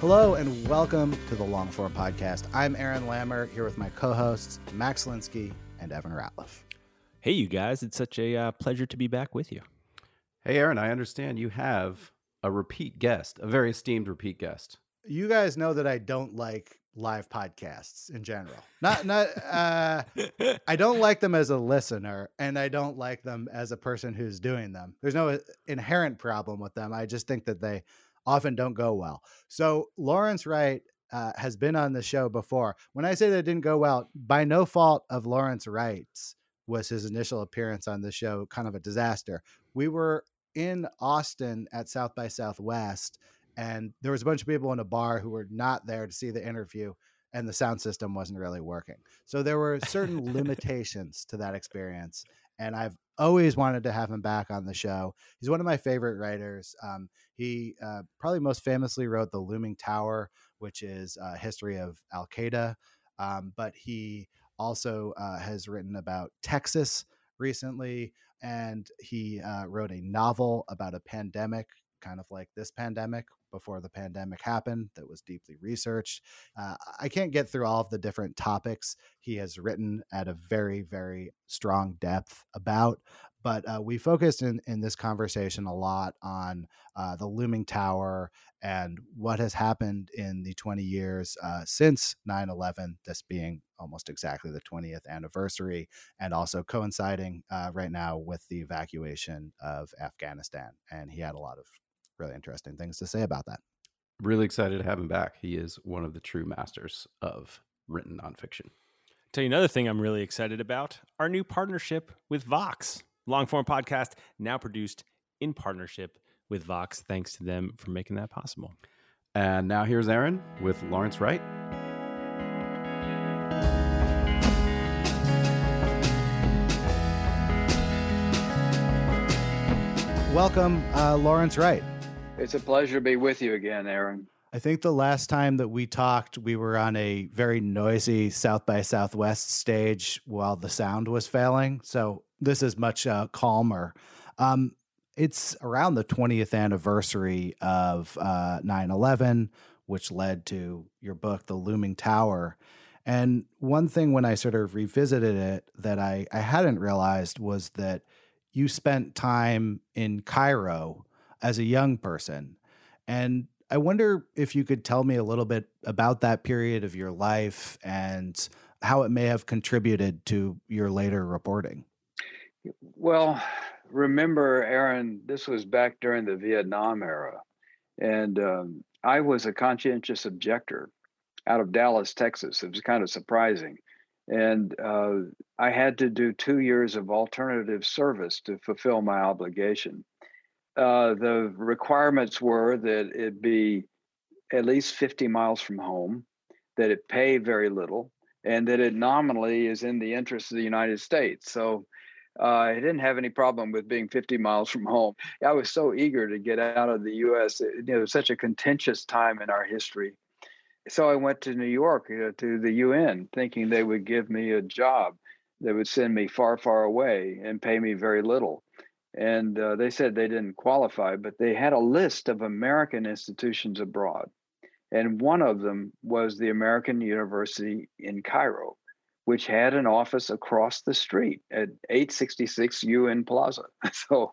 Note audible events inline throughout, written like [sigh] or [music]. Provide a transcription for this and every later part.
Hello and welcome to the Longform Podcast. I'm Aaron Lammer here with my co hosts, Max Linsky and Evan Ratliff. Hey, you guys, it's such a uh, pleasure to be back with you. Hey, Aaron, I understand you have a repeat guest, a very esteemed repeat guest. You guys know that I don't like live podcasts in general. Not, not, uh, I don't like them as a listener and I don't like them as a person who's doing them. There's no inherent problem with them. I just think that they often don't go well. So Lawrence Wright uh, has been on the show before. When I say that didn't go well, by no fault of Lawrence Wright's was his initial appearance on the show kind of a disaster. We were in Austin at South by Southwest, and there was a bunch of people in a bar who were not there to see the interview, and the sound system wasn't really working. So there were certain [laughs] limitations to that experience, and I've always wanted to have him back on the show. He's one of my favorite writers. Um, he uh, probably most famously wrote The Looming Tower, which is a history of Al Qaeda. Um, but he also uh, has written about Texas recently, and he uh, wrote a novel about a pandemic, kind of like this pandemic before the pandemic happened, that was deeply researched. Uh, I can't get through all of the different topics he has written at a very, very strong depth about, but uh, we focused in, in this conversation a lot on uh, the looming tower and what has happened in the 20 years uh, since 9 11, this being almost exactly the 20th anniversary, and also coinciding uh, right now with the evacuation of Afghanistan. And he had a lot of really interesting things to say about that. Really excited to have him back. He is one of the true masters of written nonfiction. Tell you another thing I'm really excited about our new partnership with Vox. Longform podcast now produced in partnership with Vox. Thanks to them for making that possible. And now here's Aaron with Lawrence Wright. Welcome, uh, Lawrence Wright. It's a pleasure to be with you again, Aaron. I think the last time that we talked, we were on a very noisy South by Southwest stage while the sound was failing. So this is much uh, calmer. Um, it's around the 20th anniversary of uh, 9 11, which led to your book, The Looming Tower. And one thing when I sort of revisited it that I, I hadn't realized was that you spent time in Cairo as a young person. And I wonder if you could tell me a little bit about that period of your life and how it may have contributed to your later reporting. Well, remember, Aaron, this was back during the Vietnam era. And um, I was a conscientious objector out of Dallas, Texas. It was kind of surprising. And uh, I had to do two years of alternative service to fulfill my obligation. Uh, the requirements were that it be at least 50 miles from home, that it pay very little, and that it nominally is in the interest of the United States. So uh, I didn't have any problem with being 50 miles from home. I was so eager to get out of the U.S. It, you know, it was such a contentious time in our history. So I went to New York uh, to the UN, thinking they would give me a job that would send me far, far away and pay me very little. And uh, they said they didn't qualify, but they had a list of American institutions abroad. And one of them was the American University in Cairo which had an office across the street at 866 UN Plaza. [laughs] So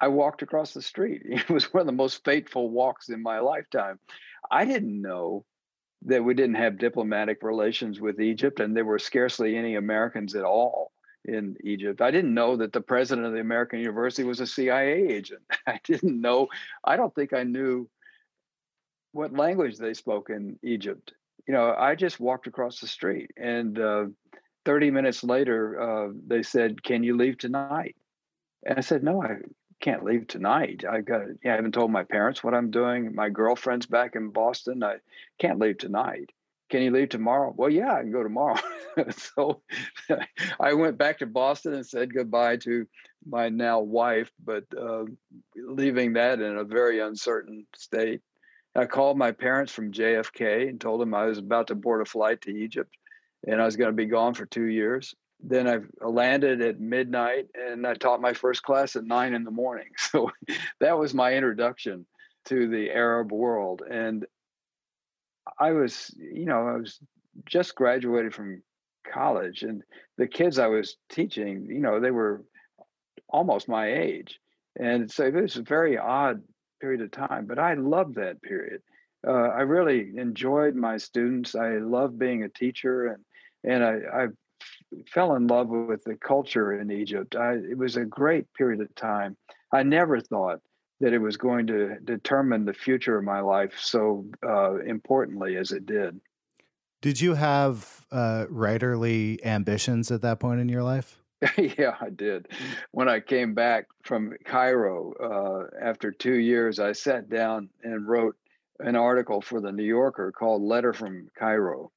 I walked across the street. [laughs] It was one of the most fateful walks in my lifetime. I didn't know that we didn't have diplomatic relations with Egypt, and there were scarcely any Americans at all in Egypt. I didn't know that the president of the American University was a CIA agent. [laughs] I didn't know, I don't think I knew what language they spoke in Egypt. You know, I just walked across the street and uh, 30 minutes later, uh, they said, Can you leave tonight? And I said, No, I can't leave tonight. I got, yeah, I haven't told my parents what I'm doing. My girlfriend's back in Boston. I can't leave tonight. Can you leave tomorrow? Well, yeah, I can go tomorrow. [laughs] so [laughs] I went back to Boston and said goodbye to my now wife, but uh, leaving that in a very uncertain state. I called my parents from JFK and told them I was about to board a flight to Egypt and I was going to be gone for two years. Then I landed at midnight and I taught my first class at nine in the morning. [laughs] So that was my introduction to the Arab world. And I was, you know, I was just graduated from college and the kids I was teaching, you know, they were almost my age. And so it was a very odd period of time, but I loved that period. Uh, I really enjoyed my students. I loved being a teacher and and I, I fell in love with the culture in Egypt. I, it was a great period of time. I never thought that it was going to determine the future of my life so uh, importantly as it did. Did you have uh, writerly ambitions at that point in your life? [laughs] yeah, I did. When I came back from Cairo uh, after two years, I sat down and wrote an article for the New Yorker called "Letter from Cairo,"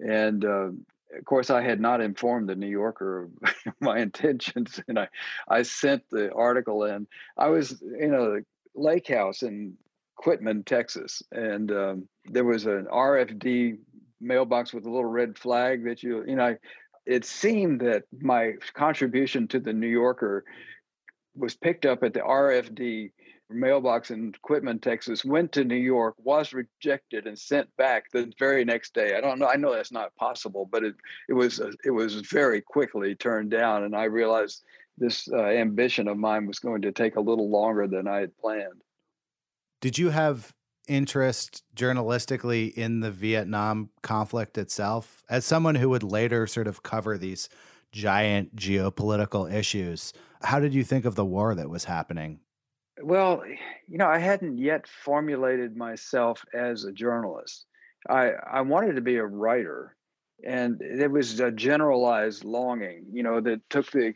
and uh, of course, I had not informed the New Yorker of [laughs] my intentions, and I, I sent the article in. I was in a lake house in Quitman, Texas, and um, there was an RFD mailbox with a little red flag that you, you know, it seemed that my contribution to the New Yorker was picked up at the RFD mailbox in Quitman, Texas, went to New York, was rejected, and sent back the very next day. I don't know. I know that's not possible, but it it was uh, it was very quickly turned down, and I realized this uh, ambition of mine was going to take a little longer than I had planned. Did you have interest journalistically in the Vietnam conflict itself? As someone who would later sort of cover these giant geopolitical issues, how did you think of the war that was happening? Well, you know, I hadn't yet formulated myself as a journalist. I I wanted to be a writer, and it was a generalized longing, you know, that took the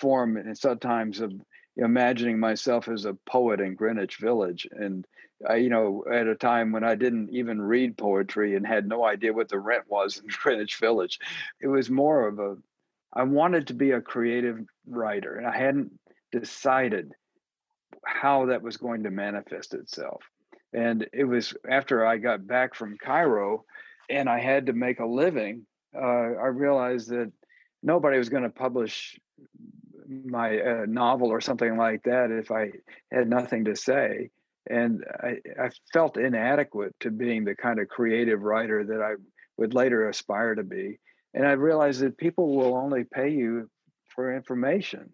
form and sometimes of imagining myself as a poet in Greenwich Village, and I, you know, at a time when I didn't even read poetry and had no idea what the rent was in [laughs] Greenwich Village, it was more of a I wanted to be a creative writer, and I hadn't decided how that was going to manifest itself. And it was after I got back from Cairo and I had to make a living, uh, I realized that nobody was going to publish my uh, novel or something like that if I had nothing to say. And I, I felt inadequate to being the kind of creative writer that I would later aspire to be. And I realized that people will only pay you for information.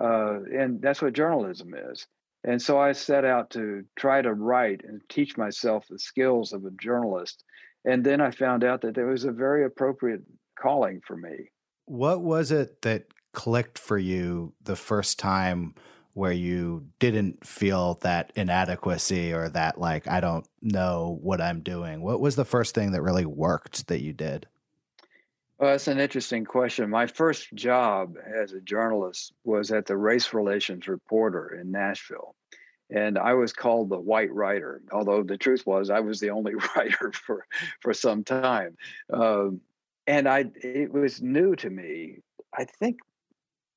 Uh, and that's what journalism is. And so I set out to try to write and teach myself the skills of a journalist. And then I found out that there was a very appropriate calling for me. What was it that clicked for you the first time where you didn't feel that inadequacy or that, like, I don't know what I'm doing? What was the first thing that really worked that you did? Well, that's an interesting question. My first job as a journalist was at the Race Relations Reporter in Nashville. And I was called the white writer, although the truth was I was the only [laughs] writer for, for some time. Um, and I it was new to me. I think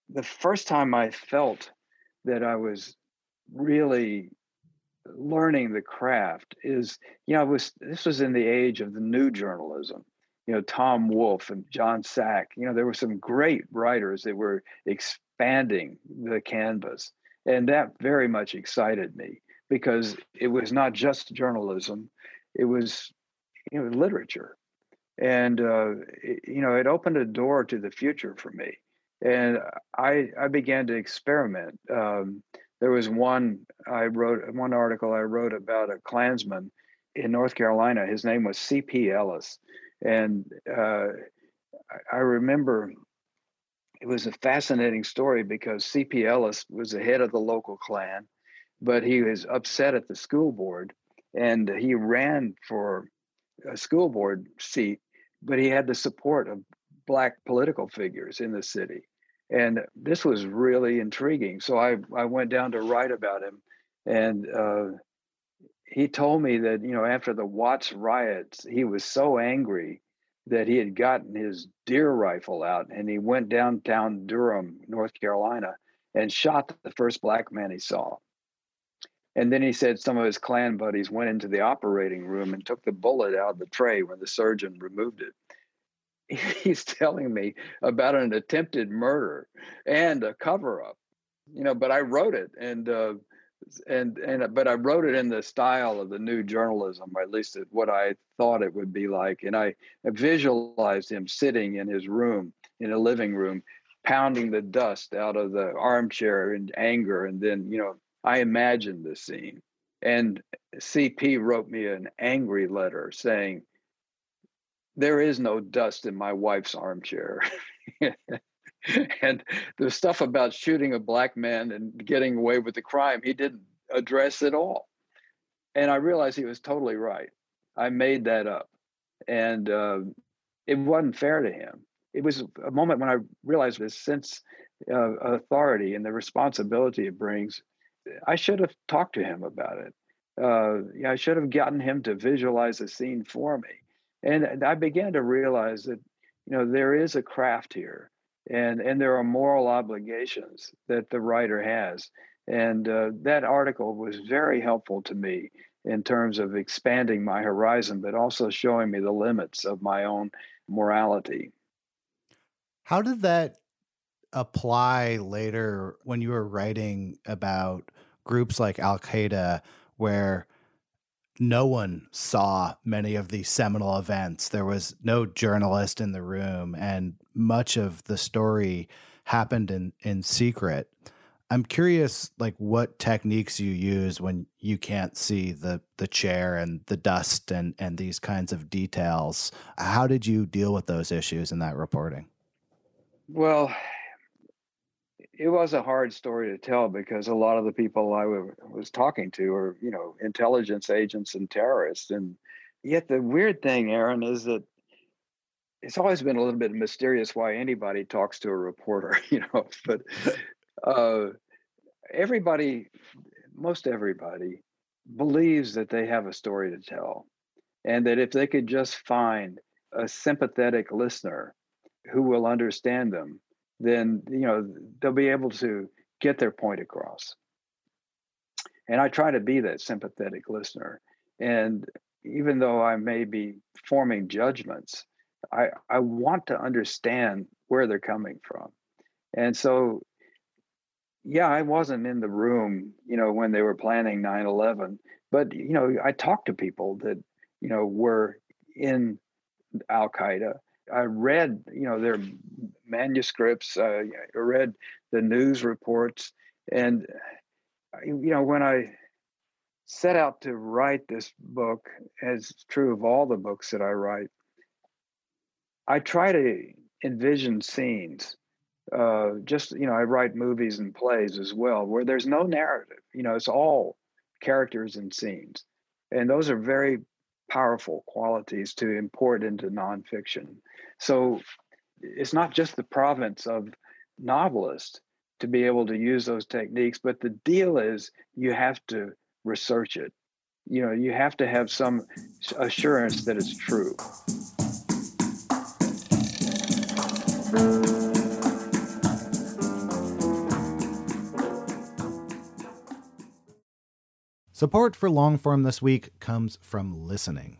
the first time I felt that I was really learning the craft is, you know, I was this was in the age of the new journalism you know Tom Wolfe and John Sack. You know there were some great writers that were expanding the canvas, and that very much excited me because it was not just journalism; it was you know literature, and uh, it, you know it opened a door to the future for me, and I I began to experiment. Um, there was one I wrote one article I wrote about a Klansman in North Carolina. His name was C.P. Ellis and uh, I remember it was a fascinating story because C.P. Ellis was the head of the local Klan, but he was upset at the school board and he ran for a school board seat, but he had the support of black political figures in the city. And this was really intriguing. So I, I went down to write about him. And uh, he told me that, you know, after the Watts riots, he was so angry that he had gotten his deer rifle out and he went downtown Durham, North Carolina, and shot the first black man he saw. And then he said some of his Klan buddies went into the operating room and took the bullet out of the tray when the surgeon removed it. [laughs] He's telling me about an attempted murder and a cover up, you know, but I wrote it and, uh, and and but I wrote it in the style of the new journalism, at least what I thought it would be like. And I visualized him sitting in his room in a living room, pounding the dust out of the armchair in anger, and then you know I imagined the scene. And CP wrote me an angry letter saying, There is no dust in my wife's armchair. [laughs] and the stuff about shooting a black man and getting away with the crime, he didn't address at all. And I realized he was totally right. I made that up. And uh, it wasn't fair to him. It was a moment when I realized this sense of authority and the responsibility it brings. I should have talked to him about it. Uh, yeah, I should have gotten him to visualize the scene for me. And I began to realize that, you know, there is a craft here and and there are moral obligations that the writer has. And uh, that article was very helpful to me in terms of expanding my horizon but also showing me the limits of my own morality. How did that apply later when you were writing about groups like al-qaeda where no one saw many of the seminal events. There was no journalist in the room, and much of the story happened in, in secret. I'm curious, like what techniques you use when you can't see the the chair and the dust and and these kinds of details. How did you deal with those issues in that reporting? Well, it was a hard story to tell because a lot of the people I w- was talking to are, you know, intelligence agents and terrorists. And yet the weird thing, Aaron, is that it's always been a little bit mysterious why anybody talks to a reporter, [laughs] you know, but uh, everybody, most everybody, believes that they have a story to tell. And that if they could just find a sympathetic listener who will understand them, then you know they'll be able to get their point across. And i try to be that sympathetic listener. And even though i may be forming judgments i i want to understand where they're coming from. And so yeah i wasn't in the room you know when they were planning 9-11 but you know i talked to people that you know were in al-qaeda I read, you know, their manuscripts. Uh, I read the news reports, and you know, when I set out to write this book, as true of all the books that I write, I try to envision scenes. Uh, just you know, I write movies and plays as well, where there's no narrative. You know, it's all characters and scenes, and those are very powerful qualities to import into nonfiction. So it's not just the province of novelists to be able to use those techniques, but the deal is you have to research it. You know, you have to have some assurance that it's true. Support for Longform this week comes from listening.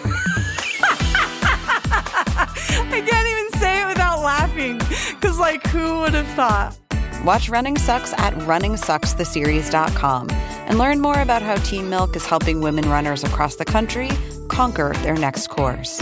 laughing, because, like, who would have thought? Watch Running Sucks at runningsuckstheseries.com and learn more about how Team Milk is helping women runners across the country conquer their next course.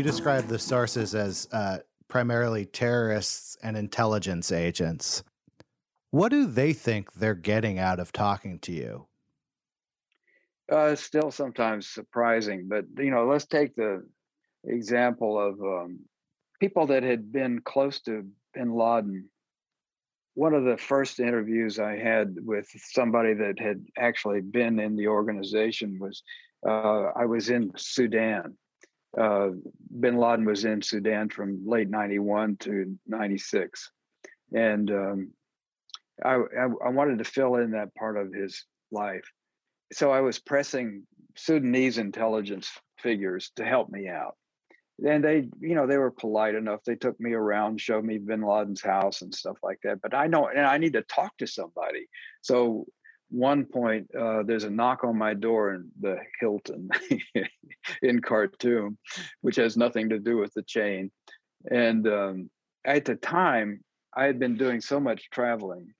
You described the sources as uh, primarily terrorists and intelligence agents. What do they think they're getting out of talking to you? Uh, still sometimes surprising, but you know, let's take the example of um, people that had been close to Bin Laden. One of the first interviews I had with somebody that had actually been in the organization was uh, I was in Sudan. Uh, Bin Laden was in Sudan from late '91 to '96, and um, I, I, I wanted to fill in that part of his life so I was pressing Sudanese intelligence figures to help me out. And they, you know, they were polite enough. They took me around, showed me bin Laden's house and stuff like that. But I know, and I need to talk to somebody. So one point, uh, there's a knock on my door in the Hilton [laughs] in Khartoum, which has nothing to do with the chain. And um, at the time, I had been doing so much traveling,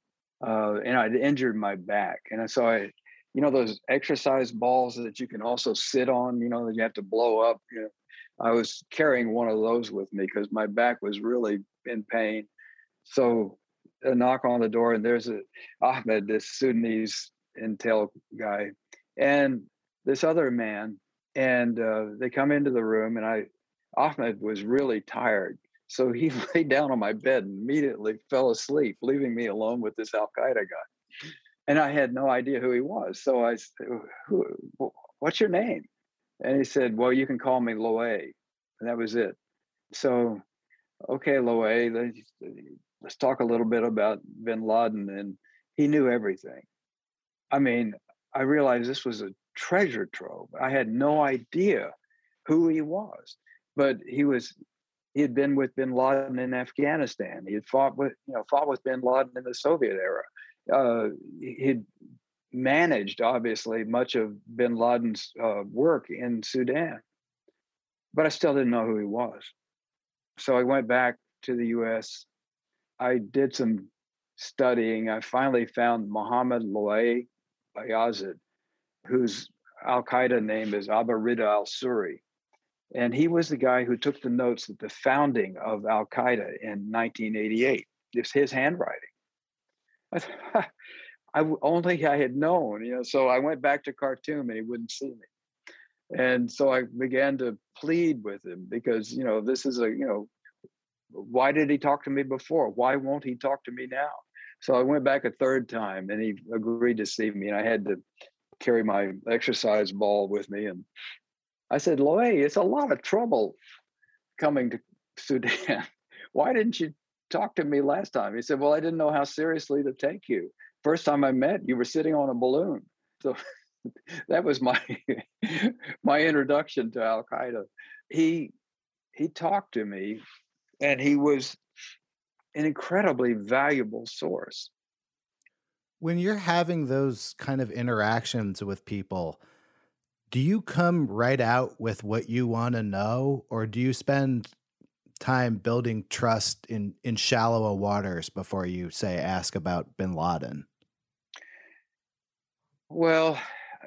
uh, and I'd injured my back, and so I you know those exercise balls that you can also sit on you know that you have to blow up you know, i was carrying one of those with me because my back was really in pain. So a knock on the door and there's a ahmed this sudanese intel guy and this other man and uh, they come into the room and i ahmed was really tired so he [laughs] lay down on my bed and immediately fell asleep leaving me alone with this al-qaeda guy and I had no idea who he was. So I said, who, "What's your name?" And he said, "Well, you can call me Loay," and that was it. So, okay, Loay, let's, talk a little bit about Bin Laden, and he knew everything. I mean, I realized this was a treasure trove. I had no idea who he was, but he was. He had been with Bin Laden in Afghanistan. He had fought with, you know, fought with Bin Laden in the Soviet era uh, he'd managed obviously much of bin Laden's uh, work in Sudan, but I still didn't know who he was. So I went back to the U.S. I did some studying. I finally found Mohammed Loay Bayazid, whose Al Qaeda name is Abu Rida al Suri. And he was the guy who took the notes at the founding of Al Qaeda in 1988. It's his handwriting. [laughs] I only I had known, you know. So I went back to Khartoum and he wouldn't see me, and so I began to plead with him because you know this is a you know, why did he talk to me before? Why won't he talk to me now? So I went back a third time and he agreed to see me. And I had to carry my exercise ball with me. And I said, Loay, it's a lot of trouble coming to Sudan. [laughs] Why didn't you talk to me last time? He said, Well, I didn't know how seriously to take you. First time I met, you were sitting on a balloon. So [laughs] that was my [laughs] my introduction to Al Qaeda. He he talked to me and he was an incredibly valuable source. When you're having those kind of interactions with people, do you come right out with what you want to know or do you spend time building trust in in shallower waters before you say ask about bin Laden? Well,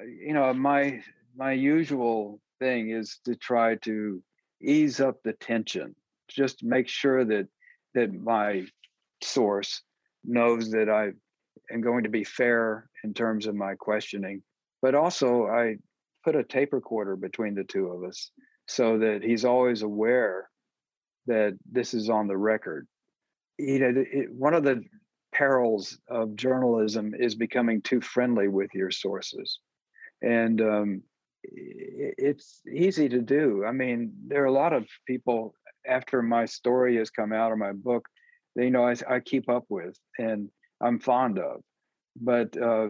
you know, my my usual thing is to try to ease up the tension, just make sure that that my source knows that I am going to be fair in terms of my questioning. But also, I put a tape recorder between the two of us so that he's always aware that this is on the record. You know, it, one of the perils of journalism is becoming too friendly with your sources. And um, it's easy to do. I mean, there are a lot of people after my story has come out or my book, you know, I, I keep up with and I'm fond of. But uh,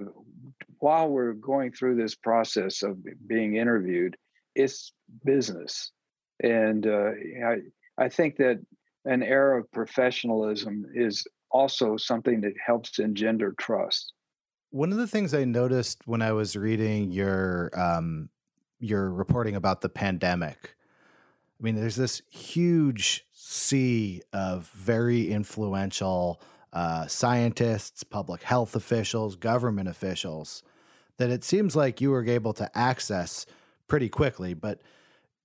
while we're going through this process of being interviewed, it's business, and uh, I I think that an air of professionalism is also something that helps engender trust. One of the things I noticed when I was reading your um, your reporting about the pandemic I mean, there's this huge sea of very influential uh, scientists, public health officials, government officials that it seems like you were able to access pretty quickly. But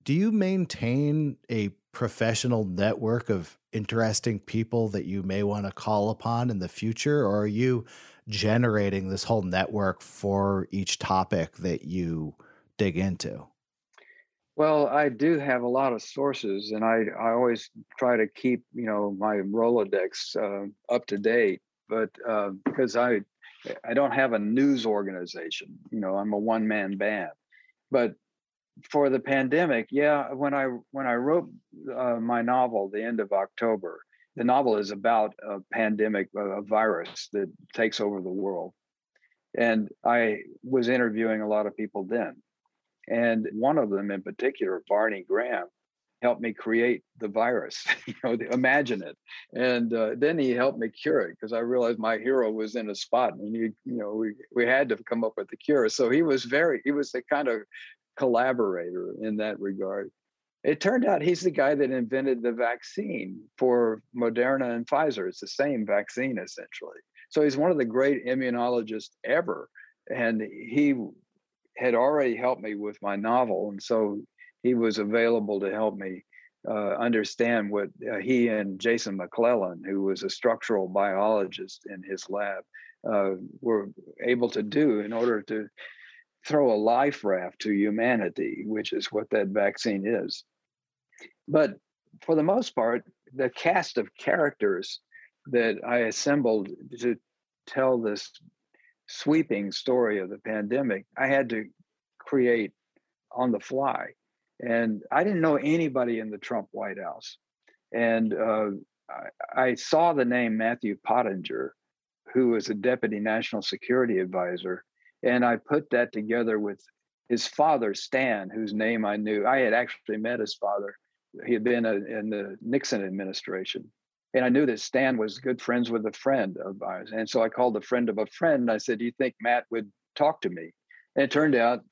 do you maintain a professional network of interesting people that you may want to call upon in the future? Or are you generating this whole network for each topic that you dig into? Well, I do have a lot of sources, and I, I always try to keep you know my Rolodex uh, up to date. But uh, because I I don't have a news organization, you know, I'm a one man band. But for the pandemic, yeah, when I when I wrote uh, my novel, the end of October, the novel is about a pandemic, a virus that takes over the world, and I was interviewing a lot of people then and one of them in particular, Barney Graham, helped me create the virus, [laughs] you know, imagine it. And uh, then he helped me cure it because I realized my hero was in a spot and you, you know, we, we had to come up with the cure. So he was very, he was the kind of collaborator in that regard. It turned out he's the guy that invented the vaccine for Moderna and Pfizer. It's the same vaccine essentially. So he's one of the great immunologists ever. And he had already helped me with my novel, and so he was available to help me uh, understand what uh, he and Jason McLellan, who was a structural biologist in his lab, uh, were able to do in order to throw a life raft to humanity, which is what that vaccine is. But for the most part, the cast of characters that I assembled to tell this sweeping story of the pandemic, I had to create on the fly. And I didn't know anybody in the Trump White House. And uh, I, I, saw the name Matthew Pottinger, who was a deputy national security advisor. And I put that together with his father, Stan, whose name I knew. I had actually met his father. He had been a, in the Nixon administration. And I knew that Stan was good friends with a friend of ours. And so I called a friend of a friend. And I said, Do you think Matt would talk to me? And it turned out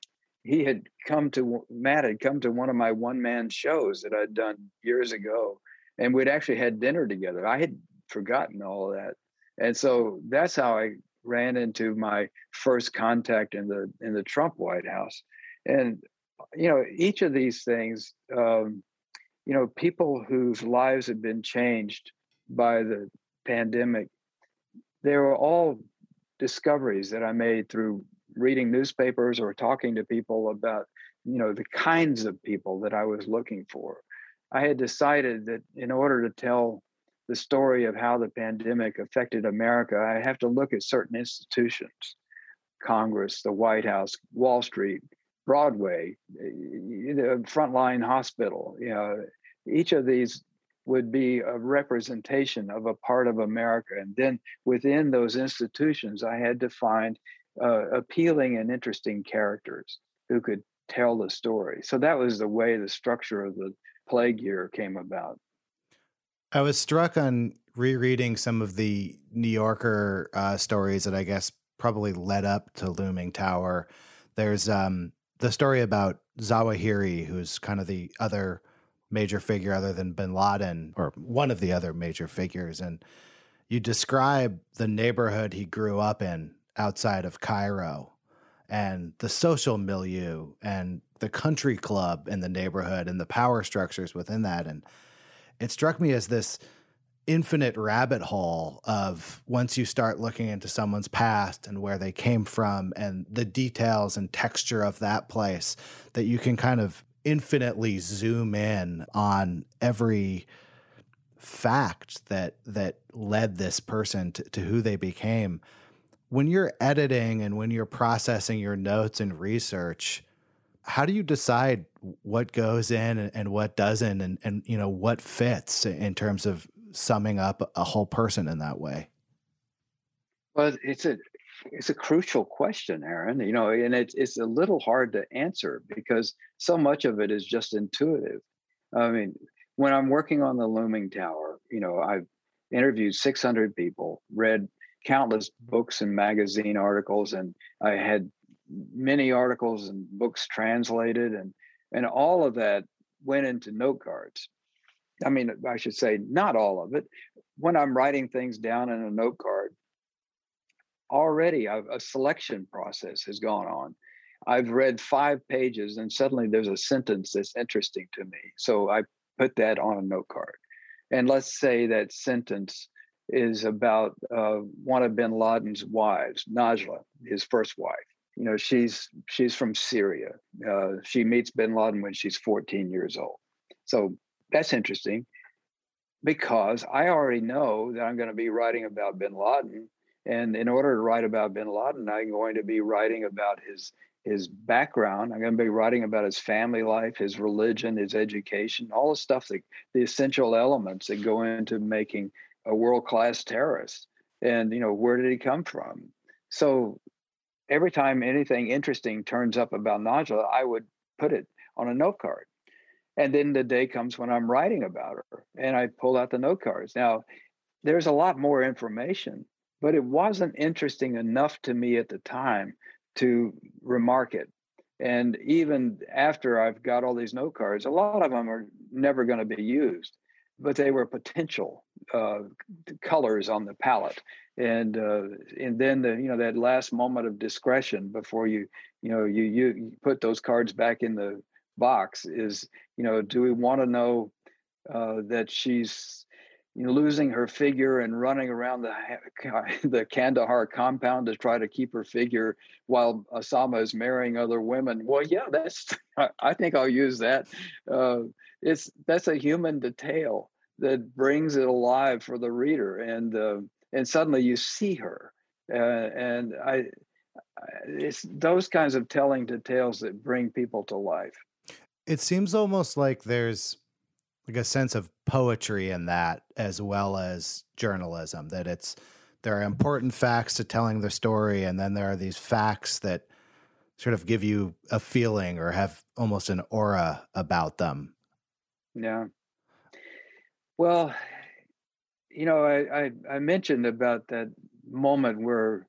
he had come to Matt had come to one of my one man shows that I'd done years ago. And we'd actually had dinner together. I had forgotten all that. And so that's how I ran into my first contact in the in the Trump White House. And you know, each of these things, um, you know, people whose lives had been changed by the pandemic, they were all discoveries that I made through reading newspapers or talking to people about, you know, the kinds of people that I was looking for. I had decided that in order to tell the story of how the pandemic affected America, I have to look at certain institutions Congress, the White House, Wall Street, Broadway, the frontline hospital. You know, each of these would be a representation of a part of America. And then within those institutions, I had to find uh, appealing and interesting characters who could tell the story. So that was the way the structure of the plague year came about. I was struck on rereading some of the New Yorker uh, stories that I guess probably led up to Looming Tower. There's um, the story about Zawahiri, who's kind of the other major figure other than bin Laden, or one of the other major figures. And you describe the neighborhood he grew up in outside of Cairo and the social milieu and the country club in the neighborhood and the power structures within that. And it struck me as this infinite rabbit hole of once you start looking into someone's past and where they came from and the details and texture of that place that you can kind of infinitely zoom in on every fact that that led this person to, to who they became. When you're editing and when you're processing your notes and research how do you decide what goes in and, and what doesn't? And, and you know what fits in terms of summing up a whole person in that way? Well it's a it's a crucial question aaron you know and it's it's a little hard to answer because so much of it is just intuitive. I mean when i'm working on the looming tower you know i've interviewed 600 people read countless books and magazine articles and i had many articles and books translated and and all of that went into note cards. I mean i should say not all of it. When i'm writing things down in a note card already a, a selection process has gone on. I've read five pages and suddenly there's a sentence that's interesting to me so i put that on a note card. And let's say that sentence is about uh, one of bin laden's wives najwa his first wife. You know she's she's from syria. Uh, she meets bin laden when she's 14 years old. So that's interesting because i already know that i'm going to be writing about bin laden and in order to write about bin Laden, I'm going to be writing about his his background. I'm going to be writing about his family life, his religion, his education, all the stuff that the essential elements that go into making a world class terrorist. And you know, where did he come from? So every time anything interesting turns up about Najwa, I would put it on a note card. And then the day comes when I'm writing about her and I pull out the note cards. Now, there's a lot more information but it wasn't interesting enough to me at the time to remark it. And even after I've got all these note cards, a lot of them are never going to be used, but they were potential uh, colors on the palette. And uh, and then the you know that last moment of discretion before you you know you you put those cards back in the box is you know do we want to know uh, that she's losing her figure and running around the [laughs] the Kandahar compound to try to keep her figure while Osama is marrying other women. Well, yeah, that's [laughs] I think I'll use that. Uh, it's that's a human detail that brings it alive for the reader, and uh, and suddenly you see her, uh, and I. It's those kinds of telling details that bring people to life. It seems almost like there's like a sense of poetry in that as well as journalism that it's there are important facts to telling the story and then there are these facts that sort of give you a feeling or have almost an aura about them. Yeah. Well you know i i, I mentioned about that moment where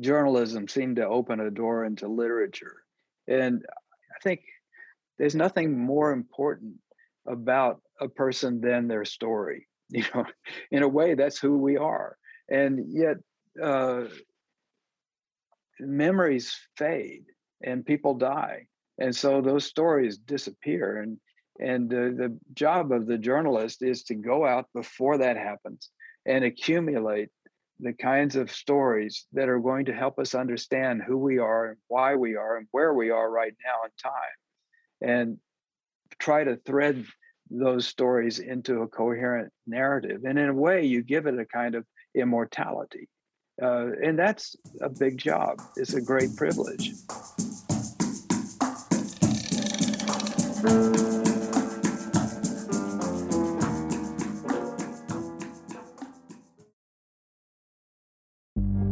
journalism seemed to open a door into literature and i think there's nothing more important about a person than their story. [laughs] You know, in a way, that's who we are. And yet, uh, memories fade and people die, and so those stories disappear. And and uh, the job of the journalist is to go out before that happens and accumulate the kinds of stories that are going to help us understand who we are and why we are and where we are right now in time and try to thread those stories into a coherent narrative. And in a way, you give it a kind of immortality. Uh, and that's a big job. It's a great privilege.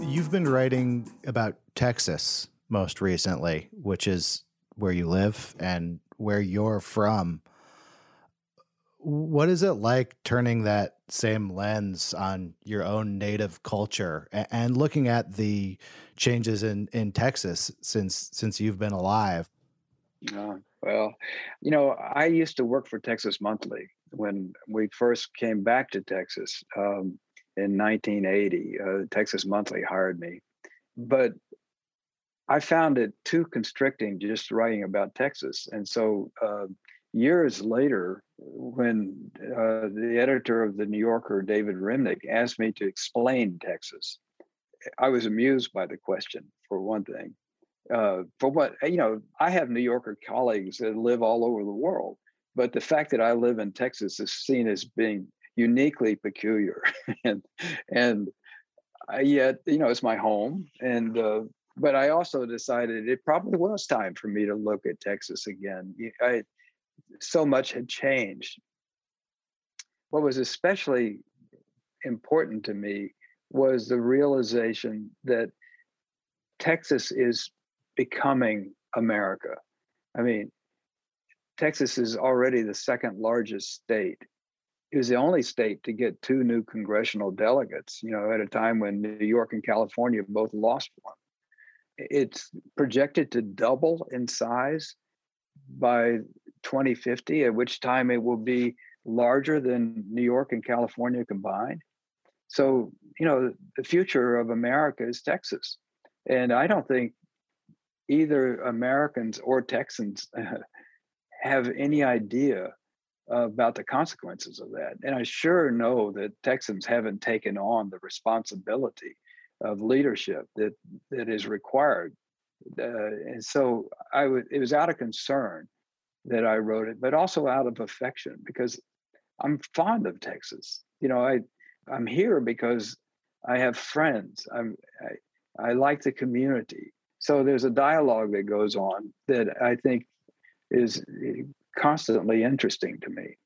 You've been writing about Texas most recently, which is where you live and where you're from. What is it like turning that same lens on your own native culture and looking at the changes in, in Texas since since you've been alive? Uh, well, you know, I used to work for Texas Monthly when we first came back to Texas. Um, in 1980. Uh, Texas Monthly hired me, but I found it too constricting just writing about Texas. And so uh, years later, when uh, the editor of the New Yorker, David Remnick, asked me to explain Texas, I was amused by the question, for one thing. Uh, for what, you know, I have New Yorker colleagues that live all over the world, but the fact that I live in Texas is seen as being uniquely peculiar. [laughs] And and I, yet you know it's my home and uh, but i also decided it probably was time for me to look at texas again. I, so much had changed. What was especially important to me was the realization that texas is becoming america. I mean texas is already the second largest state it was the only state to get two new congressional delegates, you know, at a time when New York and California both lost one. It's projected to double in size by 2050, at which time it will be larger than New York and California combined. So, you know, the future of America is Texas. And I don't think either Americans or Texans [laughs] have any idea about the consequences of that. And I sure know that Texans haven't taken on the responsibility of leadership that that is required. Uh, and so I would it was out of concern that I wrote it, but also out of affection because I'm fond of Texas. You know, I I'm here because I have friends. I'm I, I like the community. So there's a dialogue that goes on that I think is constantly interesting to me.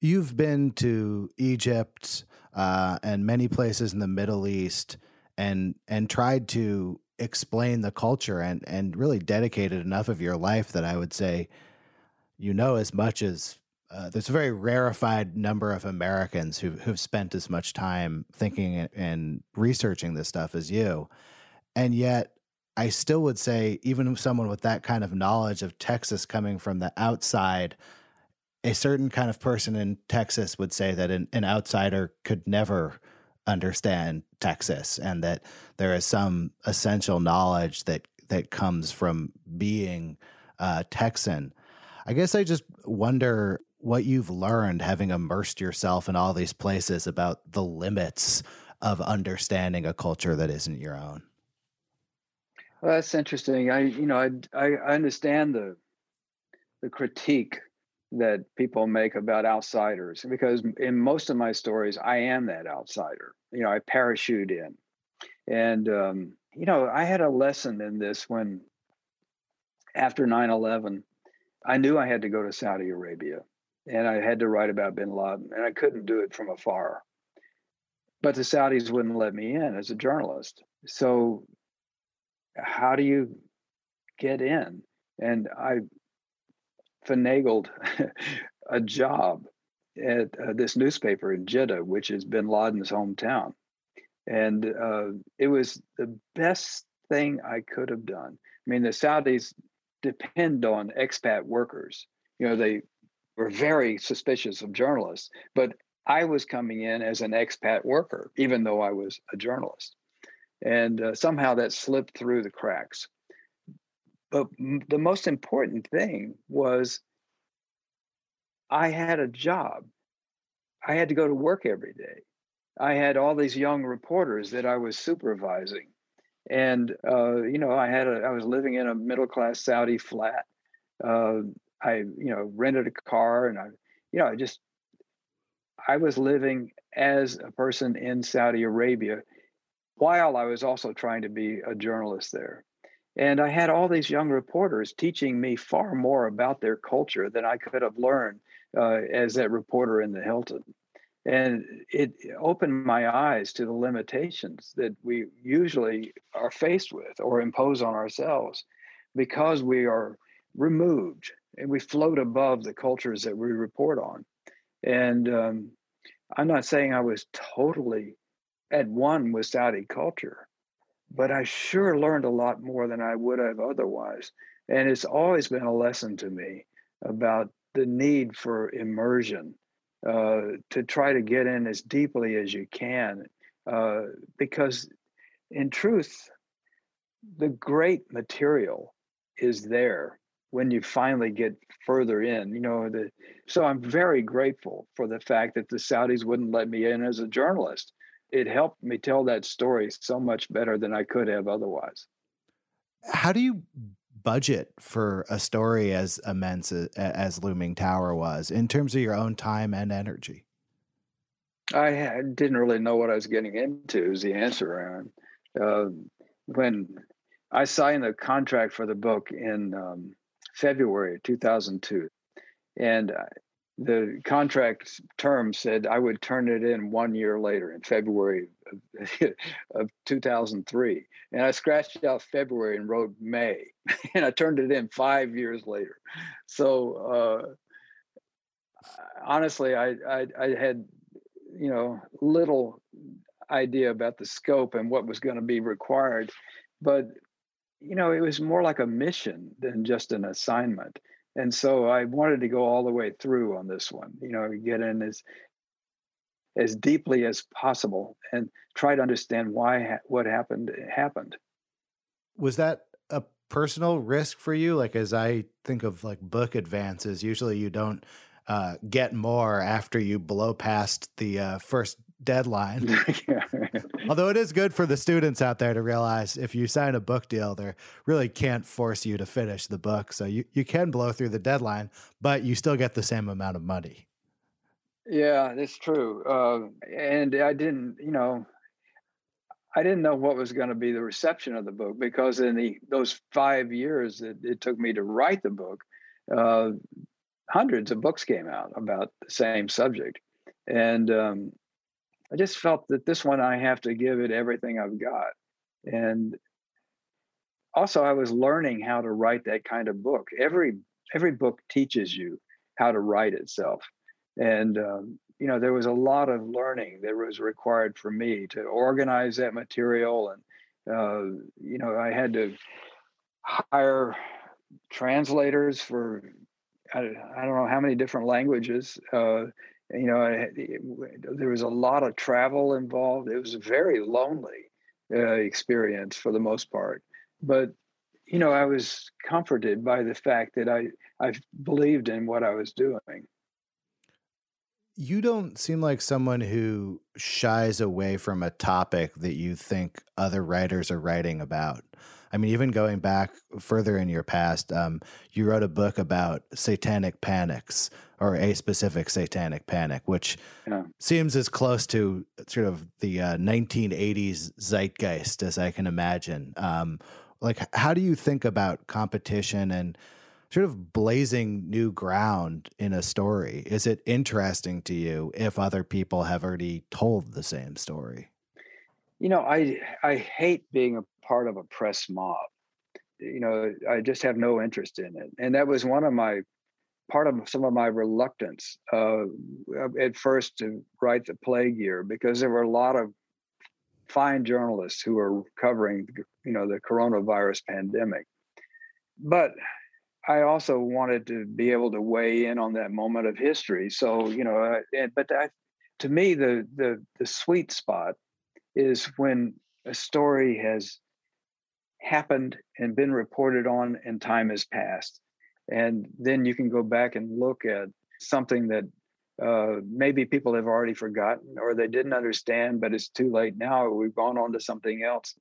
You've been to Egypt uh, and many places in the Middle East, and and tried to explain the culture and and really dedicated enough of your life that I would say you know as much as uh, there's a very rarefied number of Americans who who've spent as much time thinking and researching this stuff as you, and yet I still would say, even someone with that kind of knowledge of Texas coming from the outside, a certain kind of person in Texas would say that an, an outsider could never understand Texas and that there is some essential knowledge that that comes from being uh, Texan. I guess I just wonder what you've learned having immersed yourself in all these places about the limits of understanding a culture that isn't your own. Well, that's interesting. I, you know, I, I understand the the critique that people make about outsiders because in most of my stories, I am that outsider. You know, I parachute in, and um, you know, I had a lesson in this when after 9/11, I knew I had to go to Saudi Arabia, and I had to write about Bin Laden, and I couldn't do it from afar. But the Saudis wouldn't let me in as a journalist. So how do you get in? And I finagled [laughs] a job at uh, this newspaper in Jeddah, which is Bin Laden's hometown, and uh, it was the best thing I could have done. I mean, the Saudis depend on expat workers. You know, they were very suspicious of journalists, but I was coming in as an expat worker, even though I was a journalist. And uh, somehow that slipped through the cracks. But m- the most important thing was I had a job. I had to go to work every day. I had all these young reporters that I was supervising. And, uh, you know, I had a, I was living in a middle class Saudi flat. Uh, I, you know, rented a car and I, you know, I just, I was living as a person in Saudi Arabia while I was also trying to be a journalist there. And I had all these young reporters teaching me far more about their culture than I could have learned uh, as that reporter in the Hilton. And it opened my eyes to the limitations that we usually are faced with or impose on ourselves because we are removed and we float above the cultures that we report on. And um, I'm not saying I was totally at one with Saudi culture, but I sure learned a lot more than I would have otherwise. And it's always been a lesson to me about the need for immersion uh, to try to get in as deeply as you can. Uh, because in truth, the great material is there when you finally get further in you know the so i'm very grateful for the fact that the saudis wouldn't let me in as a journalist it helped me tell that story so much better than i could have otherwise how do you budget for a story as immense as, as looming tower was in terms of your own time and energy i didn't really know what i was getting into is the answer uh, when i signed the contract for the book in um, February 2002. And uh, the contract term said I would turn it in one year later in February of, [laughs] of 2003. And I scratched out February and wrote May, [laughs] and I turned it in five years later. So uh, honestly, I, I, I had you know little idea about the scope and what was going to be required, but you know, it was more like a mission than just an assignment. And so I wanted to go all the way through on this one, you know, get in as as deeply as possible and try to understand why what happened happened. Was that a personal risk for you? Like as I think of like book advances, usually you don't uh, get more after you blow past the uh, first deadline. [laughs] yeah. Although it is good for the students out there to realize if you sign a book deal, they really can't force you to finish the book. So you, you can blow through the deadline, but you still get the same amount of money. Yeah, that's true. Uh, and I didn't, you know, I didn't know what was going to be the reception of the book because in the those five years that it took me to write the book, uh, hundreds of books came out about the same subject, and um, I just felt that this one I have to give it everything I've got. And also I was learning how to write that kind of book. Every every book teaches you how to write itself. And um, you know, there was a lot of learning that was required for me to organize that material and uh, you know, I had to hire translators for I, don't know how many different languages. Uh, you know, it, it, there was a lot of travel involved. It was a very lonely uh, experience for the most part, but you know, I was comforted by the fact that I I believed in what I was doing. You don't seem like someone who shies away from a topic that you think other writers are writing about. I mean, even going back further in your past, um, you wrote a book about satanic panics or a specific satanic panic, which yeah. seems as close to sort of the uh, 1980s zeitgeist as I can imagine. Um, like, how do you think about competition and sort of blazing new ground in a story? Is it interesting to you if other people have already told the same story? You know, I I hate being a part of a press mob. You know, I just have no interest in it. And that was one of my part of some of my reluctance uh, at first to write the plague year because there were a lot of fine journalists who were covering, you know, the coronavirus pandemic. But I also wanted to be able to weigh in on that moment of history. So, you know, but I, to me, the the the sweet spot is when a story has happened and been reported on, and time has passed, and then you can go back and look at something that uh, maybe people have already forgotten or they didn't understand, but it's too late now. We've gone on to something else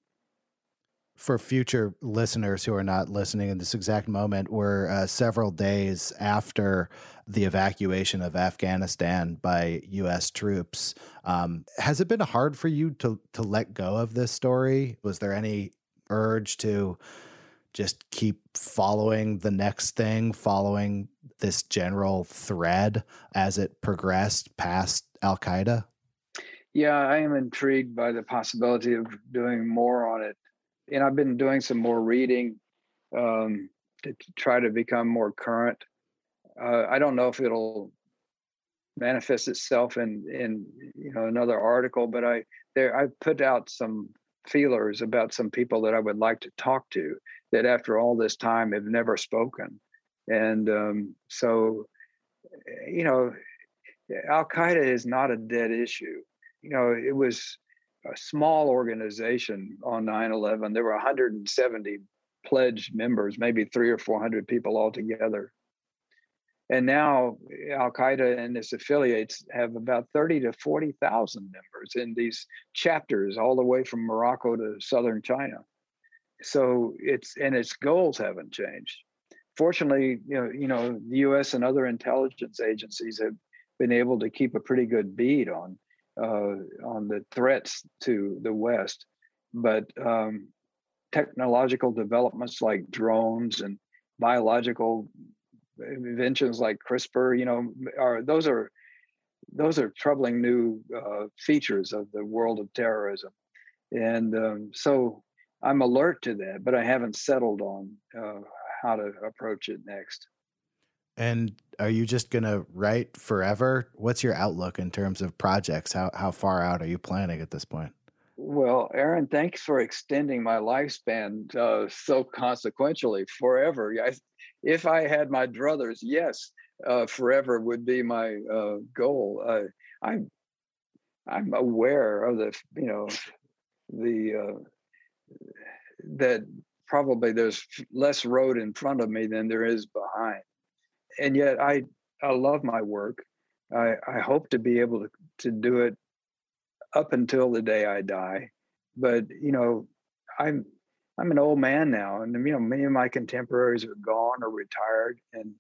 for future listeners who are not listening in this exact moment, we're uh, several days after the evacuation of Afghanistan by U.S. troops. Um, has it been hard for you to to let go of this story? Was there any urge to just keep following the next thing, following this general thread as it progressed past Al Qaeda? Yeah, I am intrigued by the possibility of doing more on it and I've been doing some more reading um, to, try to become more current. Uh, I don't know if it'll manifest itself in in you know another article, but I there I put out some feelers about some people that I would like to talk to that after all this time have never spoken, and um, so you know Al Qaeda is not a dead issue. You know it was a small organization on 9-11 there were 170 pledged members maybe three or four hundred people altogether and now al-qaeda and its affiliates have about 30 to 40,000 members in these chapters all the way from morocco to southern china. So it's and its goals haven't changed. Fortunately you know you know the us and other intelligence agencies have been able to keep a pretty good bead on uh, on the threats to the West, but um, technological developments like drones and biological inventions like CRISPR, you know, are those are those are troubling new uh, features of the world of terrorism, and um, so I'm alert to that, but I haven't settled on uh, how to approach it next. And are you just going to write forever? What's your outlook in terms of projects? How how far out are you planning at this point? Well, Aaron, thanks for extending my lifespan uh, so consequentially forever. I, if I had my druthers, yes, uh, forever would be my uh, goal. I'm I'm aware of the you know the uh, that probably there's less road in front of me than there is behind and yet I I love my work. I, I hope to be able to, to do it up until the day I die. But you know, I'm I'm an old man now, and you know many of my contemporaries are gone or retired, and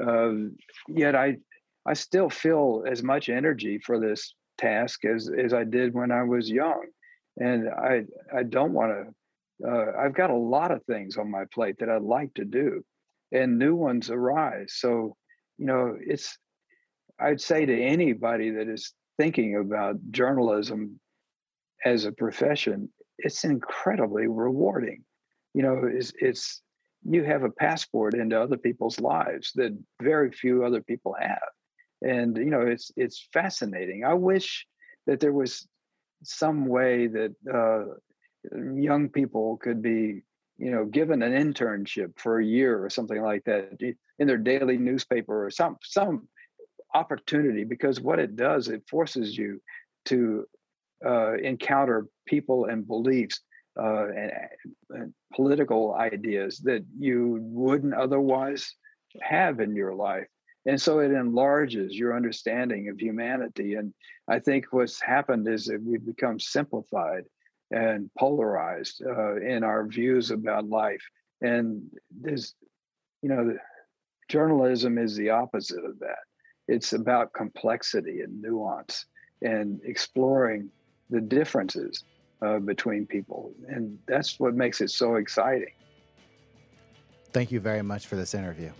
uh, yet I I still feel as much energy for this task as as I did when I was young, and I I don't want to. Uh, I've got a lot of things on my plate that I'd like to do, and new ones arise. So, you know, it's, I'd say to anybody that is thinking about journalism as a profession, it's incredibly rewarding. You know, it's, it's you have a passport into other people's lives that very few other people have. And, you know, it's, it's fascinating. I wish that there was some way that uh, young people could be you know, given an internship for a year or something like that in their daily newspaper or some some opportunity because what it does it forces you to uh, encounter people and beliefs uh, and, and, political ideas that you wouldn't otherwise have in your life and so it enlarges your understanding of humanity and i think what's happened is that we've become simplified and polarized uh, in our views about life. And there's, you know, journalism is the opposite of that. It's about complexity and nuance and exploring the differences uh, between people. And that's what makes it so exciting. Thank you very much for this interview.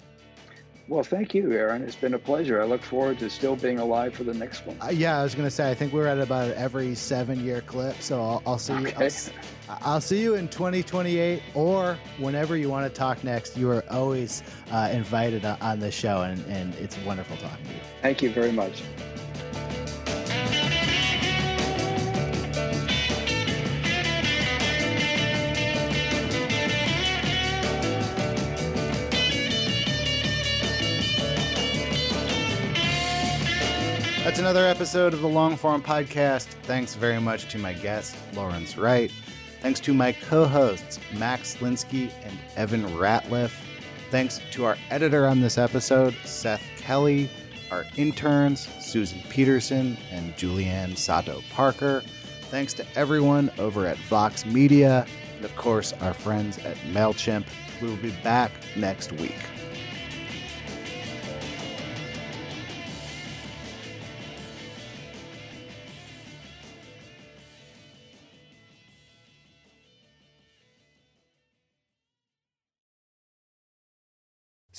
Well, thank you, Aaron. It's been a pleasure. I look forward to still being alive for the next one. Uh, yeah, I was gonna say I think we're at about every seven year clip, so I'll, I'll see Okay. you. I'll, I'll see you in 2028 or whenever you want to talk next. You are always uh, invited on- the show, and, and it's wonderful talking to you. Thank you very much. That's another episode of the Longform Podcast. Thanks very much to my guest, Lawrence Wright. Thanks to my co hosts, Max Linsky and Evan Ratliff. Thanks to our editor on this episode, Seth Kelly. Our interns, Susan Peterson and Julianne Sato Parker. Thanks to everyone over at Vox Media. And of course, our friends at MailChimp. We will be back next week.